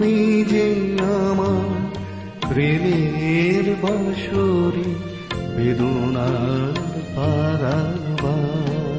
তুমি যে আমার প্রেমের বাসরে বেদনার পারাবার।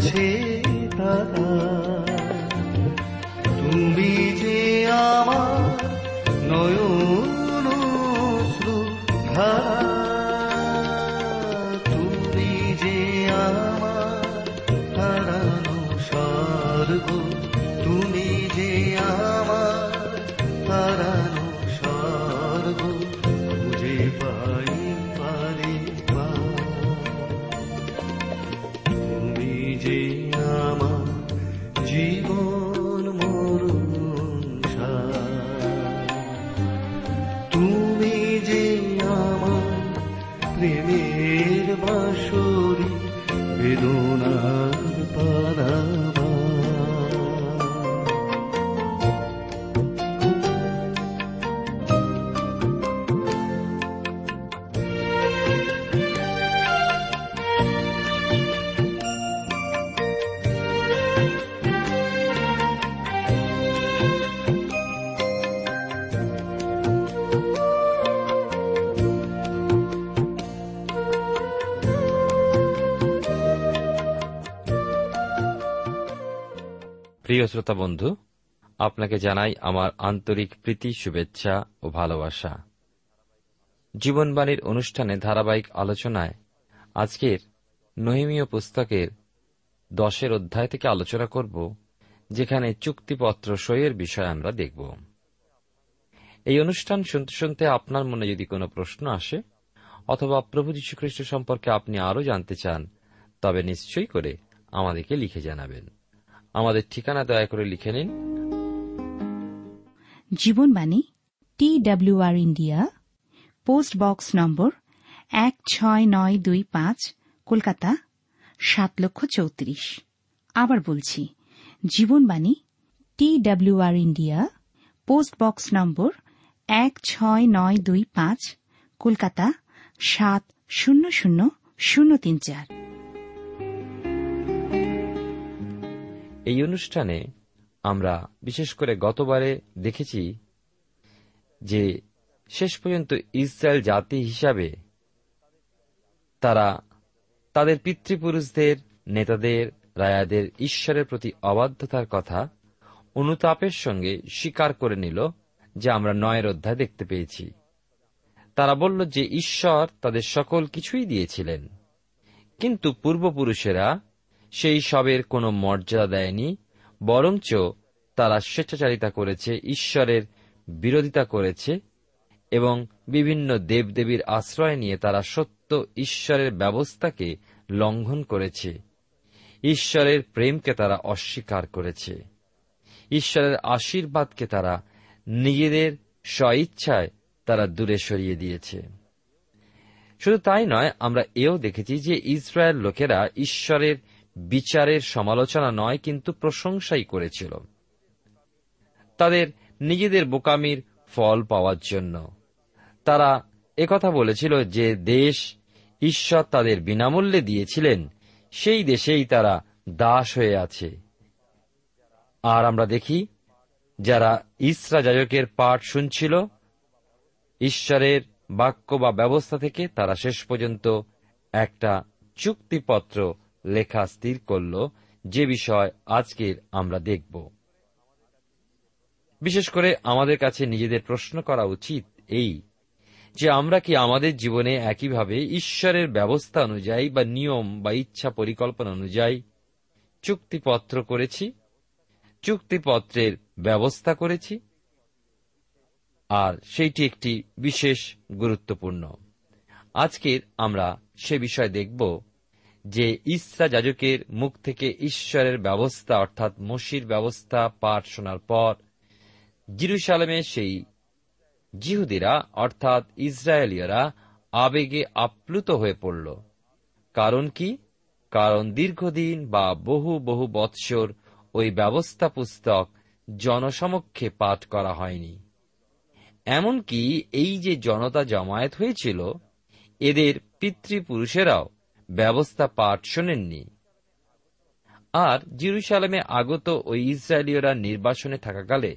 七 প্রিয় শ্রোতা বন্ধু, আপনাকে জানাই আমার আন্তরিক প্রীতি, শুভেচ্ছা ও ভালোবাসা। জীবনবাণীর অনুষ্ঠানে ধারাবাহিক আলোচনায় আজকের নহিমীয় পুস্তকের দশের অধ্যায় থেকে আলোচনা করব, যেখানে চুক্তিপত্র সইয়ের বিষয় আমরা দেখব। এই অনুষ্ঠান শুনতে শুনতে আপনার মনে যদি কোনো প্রশ্ন আসে, অথবা প্রভু যীশুখ্রিস্ট সম্পর্কে আপনি আরও জানতে চান, তবে নিশ্চয়ই করে আমাদেরকে লিখে জানাবেন। আমাদের ঠিকানা দয়া করে লিখে নিন। Jibonbani T W R India, post box নম্বর এক ছয় নয় দুই পাঁচ, কলকাতা, সাত লক্ষ চৌত্রিশ। আবার বলছি, Jibonbani T W R India, post box নম্বর এক ছয় নয় দুই পাঁচ, কলকাতা, সাত শূন্য শূন্য শূন্য তিন চার। এই অনুষ্ঠানে আমরা বিশেষ করে গতবারে দেখেছি যে শেষ পর্যন্ত ইসরায়েল জাতি হিসাবে তারা তাদের পিতৃপুরুষদের, নেতাদের রায়াদের ঈশ্বরের প্রতি অবাধ্যতার কথা, অনুতাপের সঙ্গে স্বীকার করে নিল যে আমরা নয়ের অধ্যায় দেখতে পেয়েছি। তারা বলল যে ঈশ্বর তাদের সকল কিছুই দিয়েছিলেন। কিন্তু পূর্বপুরুষেরা সেই সবের কোনো মর্যাদা দেয়নি, বরঞ্চ তারা স্বেচ্ছাচারিতা করেছে, ঈশ্বরের বিরোধিতা করেছে এবং বিভিন্ন দেবদেবীর আশ্রয় নিয়ে তারা সত্য ঈশ্বরের ব্যবস্থাকে লঙ্ঘন করেছে। ঈশ্বরের প্রেমকে তারা অস্বীকার করেছে। ঈশ্বরের আশীর্বাদকে তারা নিজেদের স্বইচ্ছায় তারা দূরে সরিয়ে দিয়েছে। শুধু তাই নয়, আমরা এও দেখেছি যে ইসরায়েল লোকেরা ঈশ্বরের বিচারের সমালোচনা নয়, কিন্তু প্রশংসাই করেছিল। তাদের নিজেদের বোকামির ফল পাওয়ার জন্য। তারা একথা বলেছিল যে দেশ ঈশ্বর তাদের বিনামূল্যে দিয়েছিলেন, সেই দেশেই তারা দাস হয়ে আছে। আর আমরা দেখি, যারা ইসরা যাজকের পাঠ শুনছিল, ঈশ্বরের বাক্য বা ব্যবস্থা থেকে তারা শেষ পর্যন্ত একটা চুক্তিপত্র লেখা স্থির করল, যে বিষয় আজকের আমরা দেখব। বিশেষ করে আমাদের কাছে নিজেদের প্রশ্ন করা উচিত এই যে, আমরা কি আমাদের জীবনে একইভাবে ঈশ্বরের ব্যবস্থা অনুযায়ী বা নিয়ম বা ইচ্ছা পরিকল্পনা অনুযায়ী চুক্তিপত্র করেছি? চুক্তিপত্রের ব্যবস্থা করেছি? আর সেইটি একটি বিশেষ গুরুত্বপূর্ণ। আজকের আমরা সে বিষয় দেখব যে ইসরা যাজকের মুখ থেকে ঈশ্বরের ব্যবস্থা, অর্থাৎ মসির ব্যবস্থা পাঠ শোনার পর জিরুসালামে সেই জিহুদিরা, অর্থাৎ ইসরায়েলীয়রা, আবেগে আপ্লুত হয়ে পড়ল। কারণ কি? কারণ দীর্ঘদিন বা বহু বহু বৎসর ওই ব্যবস্থা পুস্তক জনসমক্ষে পাঠ করা হয়নি। এমনকি এই যে জনতা জমায়েত হয়েছিল, এদের পিতৃপুরুষেরাও ব্যবস্থা পাঠ শোনেননি। আর জিরুসালামে আগত ওই ইসরায়েলীয়রা নির্বাসনে থাকাকালে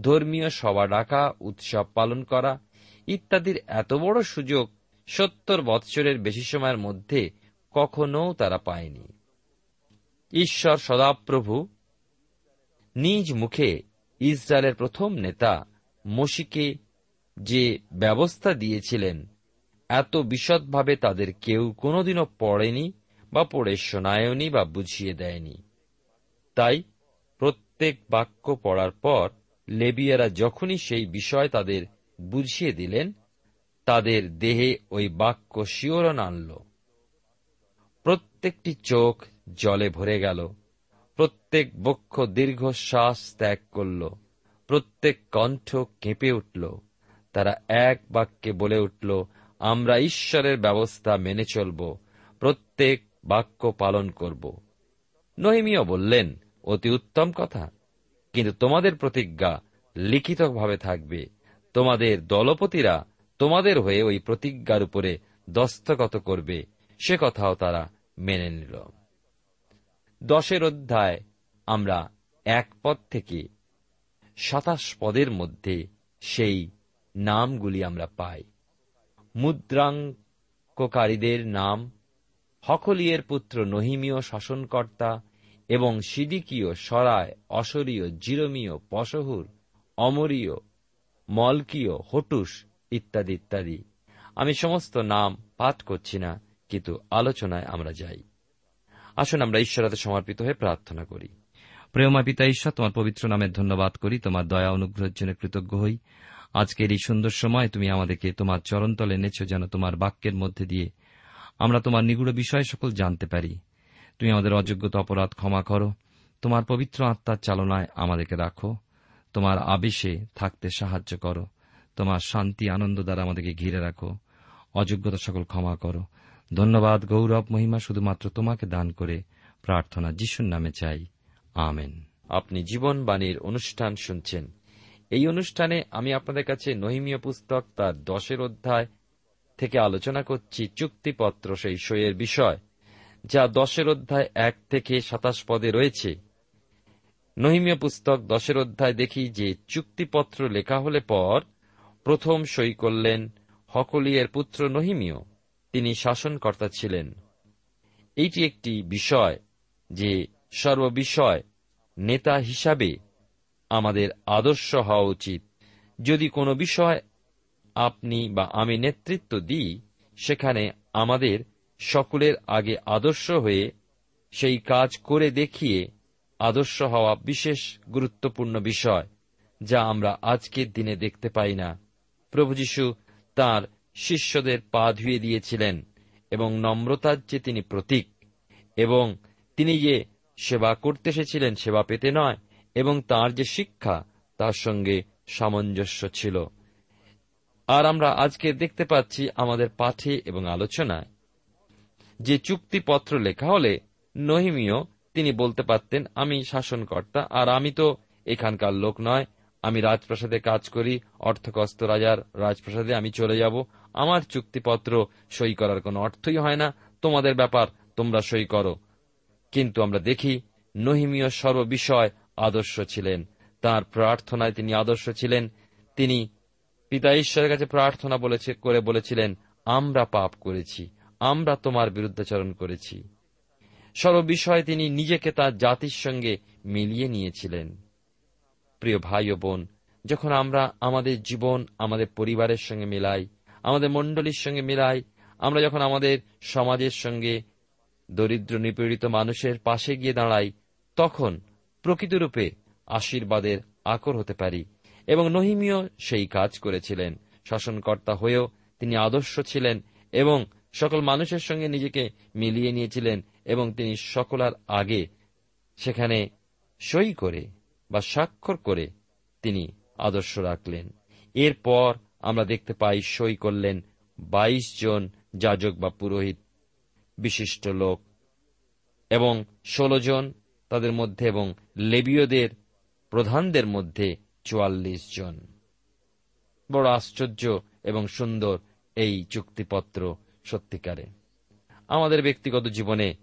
ধর্মীয় সভা ডাকা, উৎসব পালন করা ইত্যাদির এত বড় সুযোগ সত্তর বৎসরের বেশি সময়ের মধ্যে কখনও তারা পায়নি। ঈশ্বর সদাপ্রভু নিজ মুখে ইসরায়েলের প্রথম নেতা মসিকে যে ব্যবস্থা দিয়েছিলেন এত বিশদভাবে তাদের কেউ কোনোদিনও পড়েনি বা পড়ে শোনায়নি বা বুঝিয়ে দেয়নি। তাই প্রত্যেক বাক্য পড়ার পর লেবিয়ারা যখনই সেই বিষয় তাদের বুঝিয়ে দিলেন, তাদের দেহে ওই বাক্য শিওরণ আনল। প্রত্যেকটি চোখ জলে ভরে গেল, প্রত্যেক বক্ষ দীর্ঘশ্বাস ত্যাগ করল, প্রত্যেক কণ্ঠ কেঁপে উঠল, তারা এক বাক্যে বলে উঠল আমরা ঈশ্বরের ব্যবস্থা মেনে চলব, প্রত্যেক বাক্য পালন করব। নহিমিও বললেন, অতি উত্তম কথা, কিন্তু তোমাদের প্রতিজ্ঞা লিখিতভাবে থাকবে। তোমাদের দলপতিরা তোমাদের হয়ে ওই প্রতিজ্ঞার উপরে দস্তগত করবে, সে কথাও তারা মেনে নিল। দশের অধ্যায়, আমরা এক পদ থেকে সাতাশ পদের মধ্যে সেই নামগুলি আমরা পাই। মুদ্রাঙ্ককারীদের নাম হকলিয়ের পুত্র নহিমীয় শাসনকর্তা এবং সিদিকীয় সরায়, অসরীয়, জিরমীয়, পশহুর, অমরীয়, মলকীয়, হটুস ইত্যাদি ইত্যাদি। আমি সমস্ত নাম পাঠ করছি না, কিন্তু আলোচনায় আমরা যাই। আসুন আমরা ঈশ্বরাতে সমর্পিত হয়ে প্রার্থনা করি। প্রেমা পিতা, ঈশ্বর, তোমার পবিত্র নামের ধন্যবাদ করি, তোমার দয়া, অনুগ্রহের জন্য কৃতজ্ঞ হই। আজকের এই সুন্দর সময় তুমি আমাদেরকে তোমার চরণতলে এনেছো যেন তোমার বাক্যের মধ্যে দিয়ে আমরা তোমার নিগুড় বিষয় সকল জানতে পারি। তুমি আমাদের অযোগ্যতা অপরাধ ক্ষমা করো। তোমার পবিত্র আত্মার চালনায় আমাদেরকে রাখো। তোমার আবেশে থাকতে সাহায্য করো। তোমার শান্তি, আনন্দ দ্বারা আমাদেরকে ঘিরে রাখো। অযোগ্যতা সকল ক্ষমা করো। ধন্যবাদ, গৌরব, মহিমা শুধুমাত্র তোমাকে দান করে প্রার্থনা যিশুর নামে চাই। আমেন। আপনি জীবনবাণীর অনুষ্ঠান শুনছেন। এই অনুষ্ঠানে আমি আপনাদের কাছে নহিমীয় পুস্তক তার দশের অধ্যায় থেকে আলোচনা করছি, চুক্তিপত্র সেই সইয়ের বিষয়, যা দশের অধ্যায় এক থেকে সাতাশ পদে রয়েছে। নহিমীয় পুস্তক দশের অধ্যায় দেখি যে চুক্তিপত্র লেখা হলে পর প্রথম সই করলেন হকলিয়ের পুত্র নহিমীয়। তিনি শাসনকর্তা ছিলেন। এইটি একটি বিষয় যে সর্ববিষয় নেতা হিসাবে আমাদের আদর্শ হওয়া উচিত। যদি কোনো বিষয় আপনি বা আমি নেতৃত্ব দিই, সেখানে আমাদের সকলের আগে আদর্শ হয়ে সেই কাজ করে দেখিয়ে আদর্শ হওয়া বিশেষ গুরুত্বপূর্ণ বিষয়, যা আমরা আজকের দিনে দেখতে পাই না। প্রভু যীশু তাঁর শিষ্যদের পা ধুয়ে দিয়েছিলেন এবং নম্রতার যে তিনি প্রতীক এবং তিনি যে সেবা করতে এসেছিলেন সেবা পেতে নয় এবং তার যে শিক্ষা, তার সঙ্গে সামঞ্জস্য ছিল। আর আমরা আজকে দেখতে পাচ্ছি আমাদের পাঠে এবং আলোচনায় যে চুক্তিপত্র লেখা হলে নহিমীয় তিনি বলতে পারতেন, আমি শাসনকর্তা, আর আমি তো এখানকার লোক নয়। আমি রাজপ্রাসাদে কাজ করি অর্থকস্ত রাজার রাজপ্রাসাদে আমি চলে যাব। আমার চুক্তিপত্র সই করার কোনো অর্থই হয় না। তোমাদের ব্যাপার তোমরা সই করো। কিন্তু আমরা দেখি নহিমীয় সর্ববিষয় আদর্শ ছিলেন। তার প্রার্থনায় তিনি আদর্শ ছিলেন। তিনি পিতা ঈশ্বরের কাছে প্রার্থনা বলেছে, করে বলেছিলেন, আমরা পাপ করেছি, আমরা তোমার বিরুদ্ধাচরণ করেছি। সর্ববিষয়ে তিনি নিজেকে তার জাতির সঙ্গে মিলিয়ে নিয়েছিলেন। প্রিয় ভাই ও বোন, যখন আমরা আমাদের জীবন আমাদের পরিবারের সঙ্গে মেলাই, আমাদের মণ্ডলীর সঙ্গে মেলাই, আমরা যখন আমাদের সমাজের সঙ্গে দরিদ্র নিপীড়িত মানুষের পাশে গিয়ে দাঁড়াই, তখন প্রকৃতরূপে আশীর্বাদের আকর হতে পারি। এবং নহিমীয় সেই কাজ করেছিলেন। শাসনকর্তা হয়েও তিনি আদর্শ ছিলেন এবং সকল মানুষের সঙ্গে নিজেকে মিলিয়ে নিয়েছিলেন এবং তিনি সকলার আগে সেখানে সই করে বা স্বাক্ষর করে তিনি আদর্শ রাখলেন। এরপর আমরা দেখতে পাই সই করলেন বাইশ জন যাজক বা পুরোহিত বিশিষ্ট লোক এবং ষোলো জন তাদের মধ্যে এবং লেবীয়দের প্রধানদের মধ্যে চুয়াল্লিশ জন। বড় আশ্চর্য এবং সুন্দর এই চুক্তিপত্র সত্যিকারে। আমাদের ব্যক্তিগত জীবনে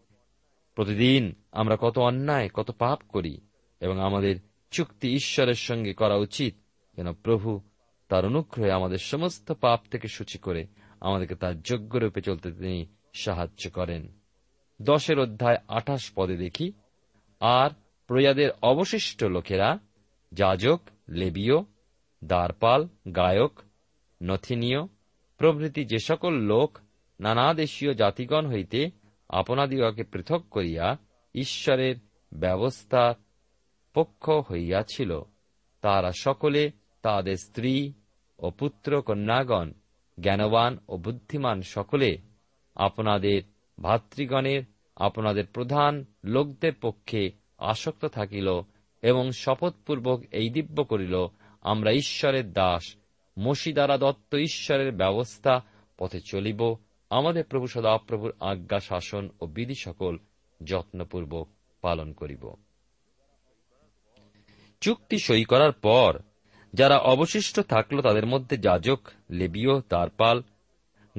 প্রতিদিন আমরা কত অন্যায়, কত পাপ করি এবং আমাদের চুক্তি ঈশ্বরের সঙ্গে করা উচিত যেন প্রভু তার অনুগ্রহে আমাদের সমস্ত পাপ থেকে সূচি করে আমাদেরকে তার যোগ্য রূপে চলতে তিনি সাহায্য করেন। দশের অধ্যায় আঠাশ পদে দেখি আর প্রজাদের অবশিষ্ট লোকেরা, যাজক, লেবীয়, দ্বারপাল, গায়ক, নথিনীয়, প্রভৃতি যে সকল লোক নানা দেশীয় জাতিগণ হইতে আপনাদিগকে পৃথক করিয়া ঈশ্বরের ব্যবস্থার পক্ষ হইয়াছিল, তারা সকলে তাদের স্ত্রী ও পুত্র কন্যাগণ, জ্ঞানবান ও বুদ্ধিমান সকলে আপনাদের ভাতৃগণের আপনাদের প্রধান লোকদের পক্ষে আসক্ত থাকিল এবং শপথপূর্বক এই দিব্য করিল, আমরা ঈশ্বরের দাস মসি দ্বারা দত্ত ঈশ্বরের ব্যবস্থা পথে চলিব। আমাদের প্রভু সদাপ্রভুর আজ্ঞা, শাসন ও বিধি সকল যত্নপূর্বক পালন করিব। চুক্তি সই করার পর যারা অবশিষ্ট থাকল তাদের মধ্যে যাজক, লেবীয়, তারপাল,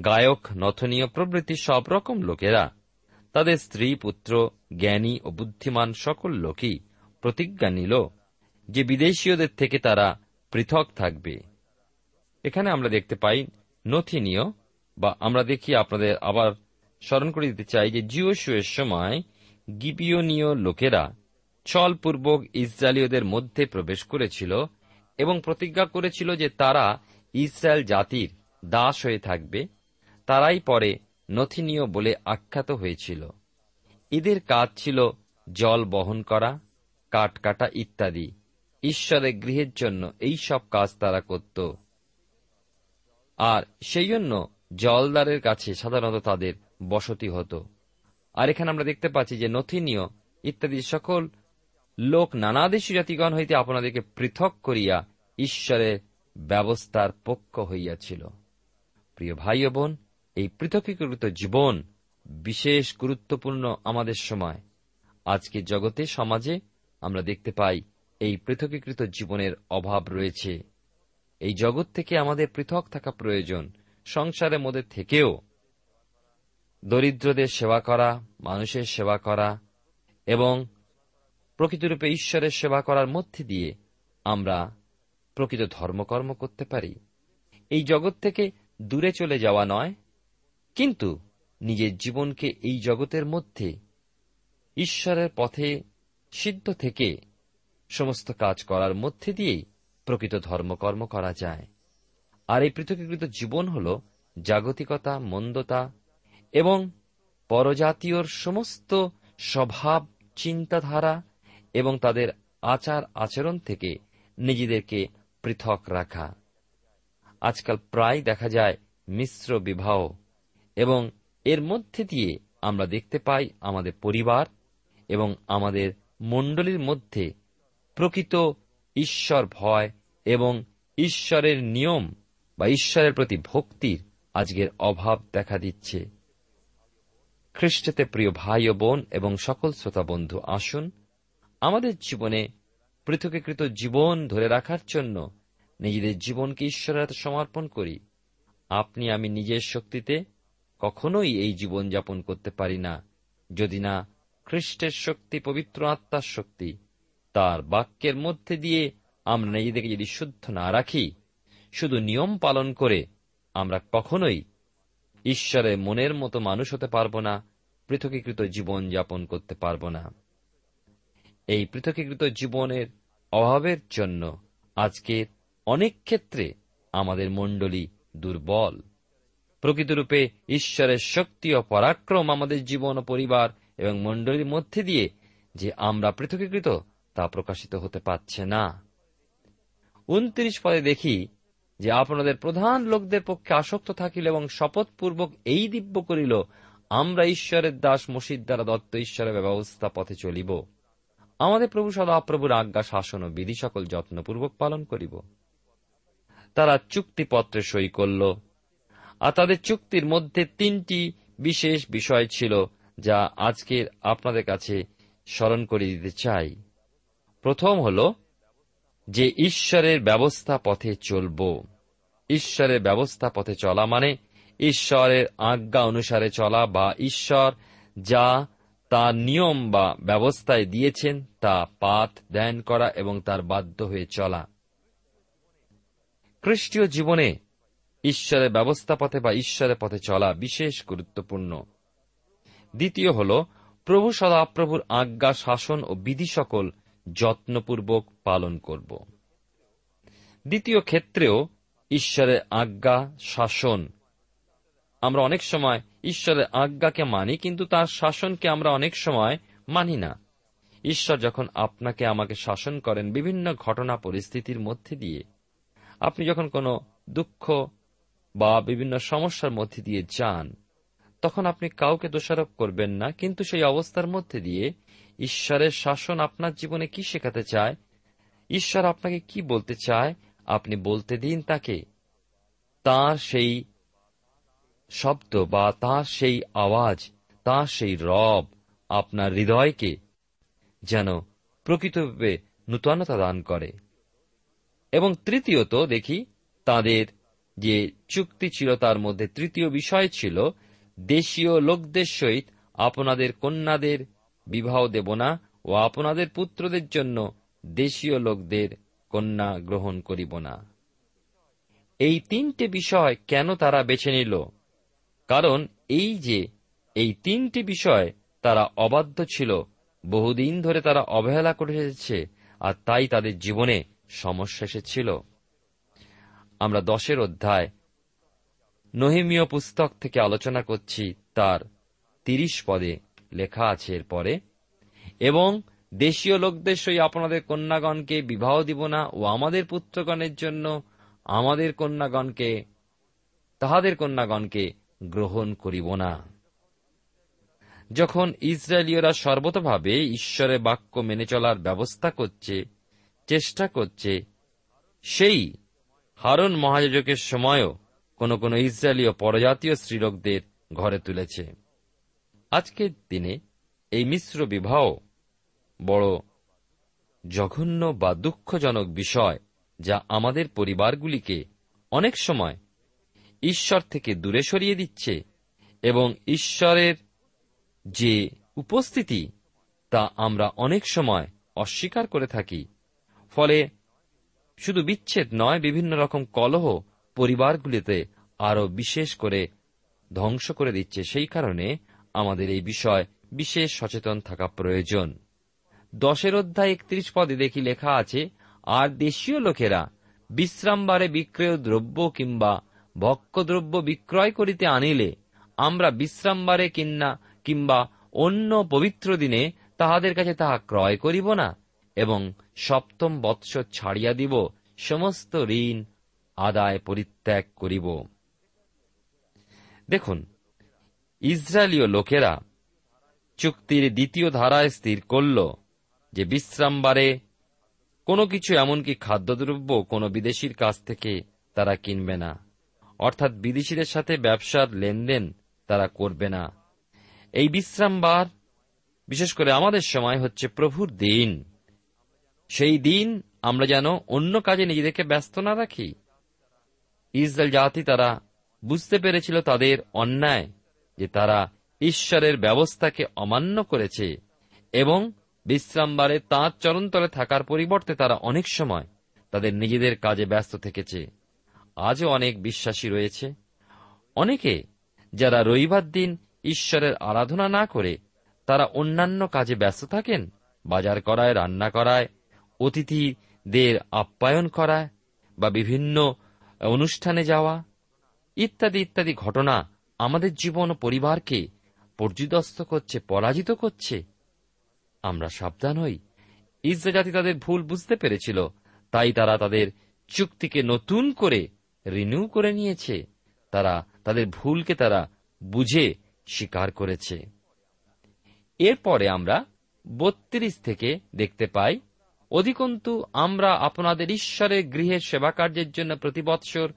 গায়ক, নথনীয় প্রভৃতি সব রকম লোকেরা তাদের স্ত্রী, পুত্র, জ্ঞানী ও বুদ্ধিমান সকল লোকই প্রতিজ্ঞা নিল যে বিদেশীয়দের থেকে তারা পৃথক থাকবে। এখানে আমরা দেখতে পাই নথিনীয় বা আমরা দেখি আপনাদের আবার স্মরণ করে দিতে চাই যে জিওসুয়ের সময় গিবিয়নীয় লোকেরা ছলপূর্বক ইসরায়েলীয়দের মধ্যে প্রবেশ করেছিল এবং প্রতিজ্ঞা করেছিল যে তারা ইসরায়েল জাতির দাস হয়ে থাকবে। তারাই পরে নথিনীয় বলে আখ্যাত হয়েছিল। এদের কাজ ছিল জল বহন করা, কাঠ কাটা ইত্যাদি। ঈশ্বরের গৃহের জন্য এই সব কাজ তারা করত। আর সেই জন্য জলদারের কাছে সাধারণত তাদের বসতি হতো। আর এখানে আমরা দেখতে পাচ্ছি যে নথিনীয় ইত্যাদি সকল লোক নানা দেশী জাতিগণ হইতে আপনাদেরকে পৃথক করিয়া ঈশ্বরের ব্যবস্থার পক্ষ হইয়াছিল। প্রিয় ভাই বোন এই পৃথকীকৃত জীবন বিশেষ গুরুত্বপূর্ণ আমাদের সময়। আজকে জগতে, সমাজে আমরা দেখতে পাই এই পৃথকীকৃত জীবনের অভাব রয়েছে। এই জগৎ থেকে আমাদের পৃথক থাকা প্রয়োজন, সংসারের মধ্যে থেকেও। দরিদ্রদের সেবা করা, মানুষের সেবা করা এবং প্রকৃতরূপে ঈশ্বরের সেবা করার মধ্যে দিয়ে আমরা প্রকৃত ধর্মকর্ম করতে পারি। এই জগৎ থেকে দূরে চলে যাওয়া নয় কিন্তু নিজের জীবনকে এই জগতের মধ্যে, ঈশ্বরের পথে সিদ্ধ থেকে সমস্ত কাজ করার মধ্যে দিয়েই প্রকৃত ধর্মকর্ম করা যায়। আর এই পৃথকীকৃত জীবন হল জাগতিকতা, মন্দতা এবং পরজাতীয়র সমস্ত স্বভাব, চিন্তাধারা এবং তাদের আচার আচরণ থেকে নিজেদেরকে পৃথক রাখা। আজকাল প্রায় দেখা যায় মিশ্র বিবাহ। এবং এর মধ্যে দিয়ে আমরা দেখতে পাই আমাদের পরিবার এবং আমাদের মণ্ডলীর মধ্যে প্রকৃত ঈশ্বর ভয় এবং ঈশ্বরের নিয়ম বা ঈশ্বরের প্রতি ভক্তির আজকের অভাব দেখা দিচ্ছে। খ্রিস্টতে প্রিয় ভাই ও বোন এবং সকল শ্রোতা বন্ধু, আসুন আমাদের জীবনে পৃথকীকৃত জীবন ধরে রাখার জন্য নিজেদের জীবনকে ঈশ্বরের সমর্পণ করি। আপনি আমি নিজের শক্তিতে কখনোই এই জীবন যাপন করতে পারি না, যদি না খ্রিস্টের শক্তি, পবিত্র আত্মার শক্তি, তার বাক্যের মধ্যে দিয়ে আমরা নিজেদেরকে যদি শুদ্ধ না রাখি, শুধু নিয়ম পালন করে আমরা কখনোই ঈশ্বরের মনের মতো মানুষ হতে পারব না, পৃথকীকৃত জীবন যাপন করতে পারব না। এই পৃথকীকৃত জীবনের অভাবের জন্য আজকের অনেক ক্ষেত্রে আমাদের মণ্ডলী দুর্বল। প্রকৃতরূপে ঈশ্বরের শক্তি ও পরাক্রম আমাদের জীবন ও পরিবার এবং মণ্ডলীর মধ্যে দিয়ে যে আমরা পৃথকীকৃত তা প্রকাশিত হতে পারছে না। উনত্রিশ পদে দেখি যে আপনাদের প্রধান লোকদের পক্ষে আসক্ত থাকিল এবং শপথপূর্বক এই দিব্য করিল, আমরা ঈশ্বরের দাস মসিদ দ্বারা দত্ত ঈশ্বরের ব্যবস্থা পথে চলিব। আমাদের প্রভু সদাপ্রভুর আজ্ঞা, শাসন ও বিধি সকল যত্নপূর্বক পালন করিব। তারা চুক্তিপত্রে সই করল। আর তাদের চুক্তির মধ্যে তিনটি বিশেষ বিষয় ছিল, যা আজকের আপনাদের কাছে স্মরণ করে দিতে চাই। প্রথম হল যে ঈশ্বরের ব্যবস্থা পথে চলব। ঈশ্বরের ব্যবস্থা পথে চলা মানে ঈশ্বরের আজ্ঞা অনুসারে চলা বা ঈশ্বর যা তার নিয়ম বা ব্যবস্থায় দিয়েছেন তা পাঠ ধ্যান করা এবং তার বাধ্য হয়ে চলা। খ্রিস্টীয় জীবনে ঈশ্বরের ব্যবস্থা পথে বা ঈশ্বরের পথে চলা বিশেষ গুরুত্বপূর্ণ। দ্বিতীয় হল, প্রভু সদাপ্রভুর আজ্ঞা, শাসন ও বিধি সকল যত্নপূর্বক পালন করব। দ্বিতীয় ক্ষেত্রেও, ঈশ্বরের আজ্ঞা, শাসন। আমরা অনেক সময় ঈশ্বরের আজ্ঞাকে মানি, কিন্তু তার শাসনকে আমরা অনেক সময় মানি না। ঈশ্বর যখন আপনাকে আমাকে শাসন করেন বিভিন্ন ঘটনা পরিস্থিতির মধ্যে দিয়ে, আপনি যখন কোনো দুঃখ বা বিভিন্ন সমস্যার মধ্যে দিয়ে যান, তখন আপনি কাউকে দোষারোপ করবেন না, কিন্তু সেই অবস্থার মধ্যে দিয়ে ঈশ্বরের শাসন আপনার জীবনে কি শেখাতে চায়? ঈশ্বর আপনাকে কি বলতে চায়? আপনি বলতে দিন তাকে। তার সেই শব্দ বা তার সেই আওয়াজ, তার সেই রব আপনার হৃদয়কে যেন প্রকৃতভাবে নূতনতা দান করে। এবং তৃতীয়ত দেখি, তাদের যে চুক্তি ছিল তার মধ্যে তৃতীয় বিষয় ছিল, দেশীয় লোকদের সহিত আপনাদের কন্যাদের বিবাহ দেব না ও আপনাদের পুত্রদের জন্য দেশীয় লোকদের কন্যা গ্রহণ করিব না। এই তিনটে বিষয় কেন তারা বেছে নিল? কারণ এই যে এই তিনটি বিষয় তারা অবাধ্য ছিল, বহুদিন ধরে তারা অবহেলা করে এসেছে আর তাই তাদের জীবনে সমস্যা এসেছিল। আমরা দশের অধ্যায়। নহিমীয় পুস্তক থেকে আলোচনা করছি, তার তিরিশ পদে লেখা আছে এরপরে, এবং দেশীয় লোকদের সই আপনাদের কন্যাগণকে বিবাহ দিব না ও আমাদের পুত্রগণের জন্য আমাদের কন্যাগণকে, তাহাদের কন্যাগণকে গ্রহণ করিব না। যখন ইসরায়েলীয়রা সর্বতভাবে ঈশ্বরের বাক্য মেনে চলার ব্যবস্থা করছে, চেষ্টা করছে, সেই হারুন মহাযোজকের সময়ও কোন কোন ইসরায়েলীয় পরজাতীয় স্ত্রীলোকদের ঘরে তুলেছে। আজকের দিনে এই মিশ্র বিবাহ বড় জঘন্য বা দুঃখজনক বিষয় যা আমাদের পরিবারগুলিকে অনেক সময় ঈশ্বর থেকে দূরে সরিয়ে দিচ্ছে এবং ঈশ্বরের যে উপস্থিতি তা আমরা অনেক সময় অস্বীকার করে থাকি। ফলে শুধু বিচ্ছেদ নয়, বিভিন্ন রকম কলহ পরিবারগুলিতে আরও বিশেষ করে ধ্বংস করে দিচ্ছে। সেই কারণে আমাদের এই বিষয় বিশেষ সচেতন থাকা প্রয়োজন। দশের অধ্যায় একত্রিশ পদে দেখি লেখা আছে, আর দেশীয় লোকেরা বিশ্রামবারে বিক্রয় দ্রব্য কিংবা ভক্ষ্যদ্রব্য বিক্রয় করিতে আনিলে, আমরা বিশ্রামবারে কিন্না কিংবা অন্য পবিত্র দিনে তাহাদের কাছে তাহা ক্রয় করিব না? এবং সপ্তম বৎসর ছাড়িয়া দিব, সমস্ত ঋণ আদায় পরিত্যাগ করিব। দেখুন, ইসরায়েলীয় লোকেরা চুক্তির দ্বিতীয় ধারায় স্থির করল যে বিশ্রামবারে কোনো কিছু এমনকি খাদ্যদ্রব্য কোনো বিদেশির কাছ থেকে তারা কিনবে না। অর্থাৎ বিদেশিদের সাথে ব্যবসার লেনদেন তারা করবে না। এই বিশ্রামবার, বিশেষ করে আমাদের সময় হচ্ছে প্রভুর দিন। সেই দিন আমরা যেন অন্য কাজে নিজেদেরকে ব্যস্ত না রাখি। ইসরায়েল জাতি তারা বুঝতে পেরেছিল তাদের অন্যায়, যে তারা ঈশ্বরের ব্যবস্থাকে অমান্য করেছে এবং বিশ্রামবারে তাঁর চরণতলে থাকার পরিবর্তে তারা অনেক সময় তাদের নিজেদের কাজে ব্যস্ত থেকেছে। আজও অনেক বিশ্বাসী রয়েছে। অনেকে যারা রবিবার দিন ঈশ্বরের আরাধনা না করে তারা অন্যান্য কাজে ব্যস্ত থাকেন, বাজার করায়, রান্না করায় অতিথিদের আপ্যায়ন করা বা বিভিন্ন অনুষ্ঠানে যাওয়া, ইত্যাদি ইত্যাদি ঘটনা আমাদের জীবন ও পরিবারকে পর্যুদস্ত করছে, পরাজিত করছে। আমরা সাবধান হই। ইসরা জাতি তাদের ভুল বুঝতে পেরেছিল, তাই তারা তাদের চুক্তিকে নতুন করে রিনিউ করে নিয়েছে। তারা তাদের ভুলকে তারা বুঝে স্বীকার করেছে। এরপরে আমরা বত্রিশ থেকে দেখতে পাই অধিকন্তু, আমরা আপনাদের ঈশ্বরের গৃহের সেবা কার্যের জন্য প্রতি বৎসর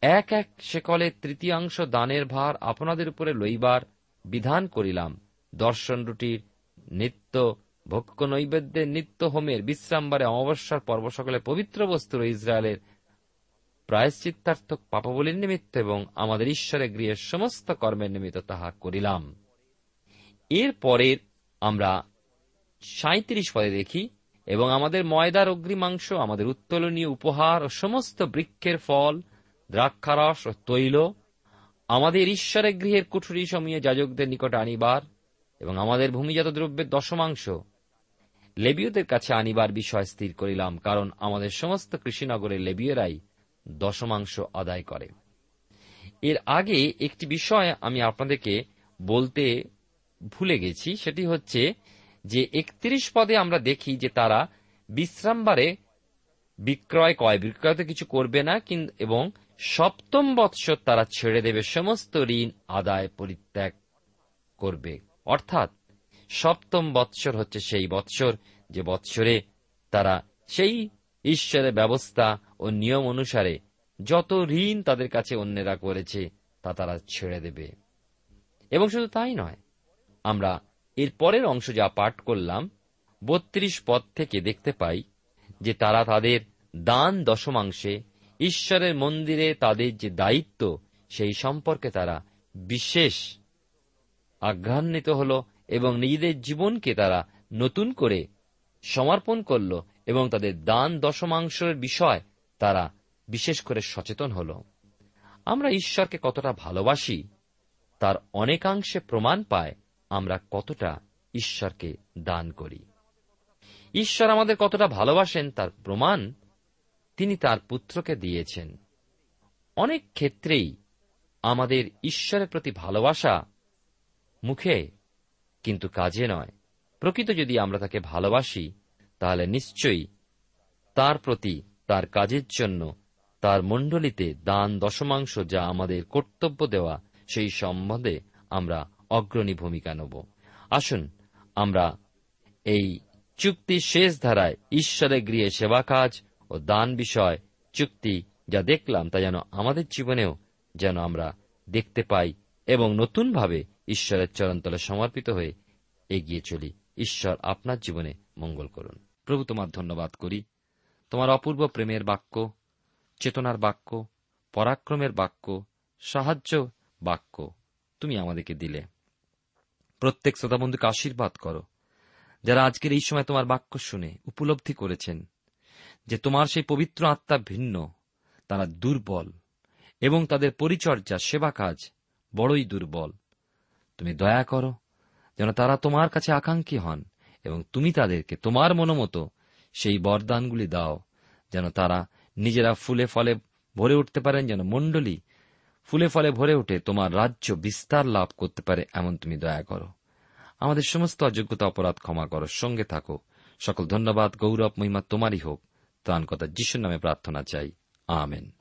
এক এক শেকলের তৃতীয়াংশ দানের ভার আপনাদের উপরে লইবার বিধান করিলাম। দর্শন রুটির নিত্য ভক্ষ নৈবেদ্যের নিত্য হোমের বিশ্রামবারে অমাবস্যার পর্ব সকলে পবিত্র বস্তুর ইসরায়েলের প্রায়শ্চিত্তার্থক পাপবলির নিমিত্ত এবং আমাদের ঈশ্বরের গৃহের সমস্ত কর্মের নিমিত্ত তাহা করিলাম। এর পরের আমরা সাঁত্রিশ পদে দেখি এবং আমাদের ময়দার অগ্রিমাংস আমাদের উত্তোলনীয় উপহার ও সমস্ত বৃক্ষের ফল, দ্রাক্ষারস ও তৈল আমাদের ঈশ্বরের গৃহের কুঠুরি সময়ে যাজকদের নিকট আনিবার এবং আমাদের ভূমিজাত দ্রব্যের দশমাংশ লেবীয়দের কাছে আনিবার বিষয় স্থির করিলাম, কারণ আমাদের সমস্ত কৃষিনগরের লেবীয়রাই দশমাংশ আদায় করে। এর আগে একটি বিষয় আমি আপনাদেরকে বলতে ভুলে গেছি, সেটি হচ্ছে যে একত্রিশ পদে আমরা দেখি যে তারা বিশ্রামবারে বিক্রয় কয়? বিক্রয় তো কিছু করবে না এবং সপ্তম বৎসর তারা ছেড়ে দেবে, সমস্ত ঋণ আদায় পরিত্যাগ করবে। অর্থাৎ সপ্তম বৎসর হচ্ছে সেই বৎসর, যে বৎসরে তারা সেই ঈশ্বরের ব্যবস্থা ও নিয়ম অনুসারে যত ঋণ তাদের কাছে অন্যেরা করেছে, তা তারা ছেড়ে দেবে। এবং শুধু তাই নয়, আমরা এর পরের অংশ যা পাঠ করলাম, বত্রিশ পদ থেকে দেখতে পাই যে তারা তাদের দান দশমাংশে ঈশ্বরের মন্দিরে তাদের যে দায়িত্ব, সেই সম্পর্কে তারা বিশেষ আঘ্রান্বিত হল এবং নিজেদের জীবনকে তারা নতুন করে সমর্পণ করল এবং তাদের দান দশমাংশের বিষয় তারা বিশেষ করে সচেতন হল। আমরা ঈশ্বরকে কতটা ভালোবাসি, তার অনেকাংশে প্রমাণ পায় আমরা কতটা ঈশ্বরকে দান করি। ঈশ্বর আমাদের কতটা ভালোবাসেন, তার প্রমাণ তিনি তার পুত্রকে দিয়েছেন। অনেক ক্ষেত্রেই আমাদের ঈশ্বরের প্রতি ভালোবাসা মুখে কিন্তু কাজে নয়। প্রকৃত যদি আমরা তাকে ভালোবাসি, তাহলে নিশ্চয়ই তার প্রতি তার কাজের জন্য, তার মণ্ডলীতে দান দশমাংশ যা আমাদের কর্তব্য দেওয়া, সেই সম্বন্ধে আমরা অগ্রণী ভূমিকা নেব। আসুন, আমরা এই চুক্তি শেষ ধারায় ঈশ্বরের গৃহে সেবা কাজ ও দান বিষয় চুক্তি যা দেখলাম তা যেন আমাদের জীবনেও যেন আমরা দেখতে পাই এবং নতুনভাবে ঈশ্বরের চরণতলে সমর্পিত হয়ে এগিয়ে চলি। ঈশ্বর আপনার জীবনে মঙ্গল করুন। প্রভু, তোমার ধন্যবাদ করি। তোমার অপূর্ব প্রেমের বাক্য, চেতনার বাক্য, পরাক্রমের বাক্য, সাহায্য বাক্য তুমি আমাদেরকে দিলে। প্রত্যেক শ্রোতাবন্ধুকে আশীর্বাদ করো। যারা আজকের এই সময় তোমার বাক্য শুনে উপলব্ধি করেছেন যে তোমার সেই পবিত্র আত্মা ভিন্ন, তারা দুর্বল এবং তাদের পরিচর্যা সেবা কাজ বড়ই দুর্বল। তুমি দয়া করো যেন তারা তোমার কাছে আকাঙ্ক্ষী হন এবং তুমি তাদেরকে তোমার মনোমতো সেই বরদানগুলি দাও যেন তারা নিজেরা ফুলে ফলে ভরে উঠতে পারেন, যেন মণ্ডলী ফুলে ফলে ভরে উঠে তোমার রাজ্য বিস্তার লাভ করতে পারে, এমন তুমি দয়া করো। আমাদের সমস্ত অযোগ্যতা অপরাধ ক্ষমা করো, সঙ্গে থাকো। সকল ধন্যবাদ, গৌরব, মহিমা তোমারই হোক। ত্রাণকতা যিশুর নামে প্রার্থনা চাই। আমেন।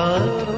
Ah.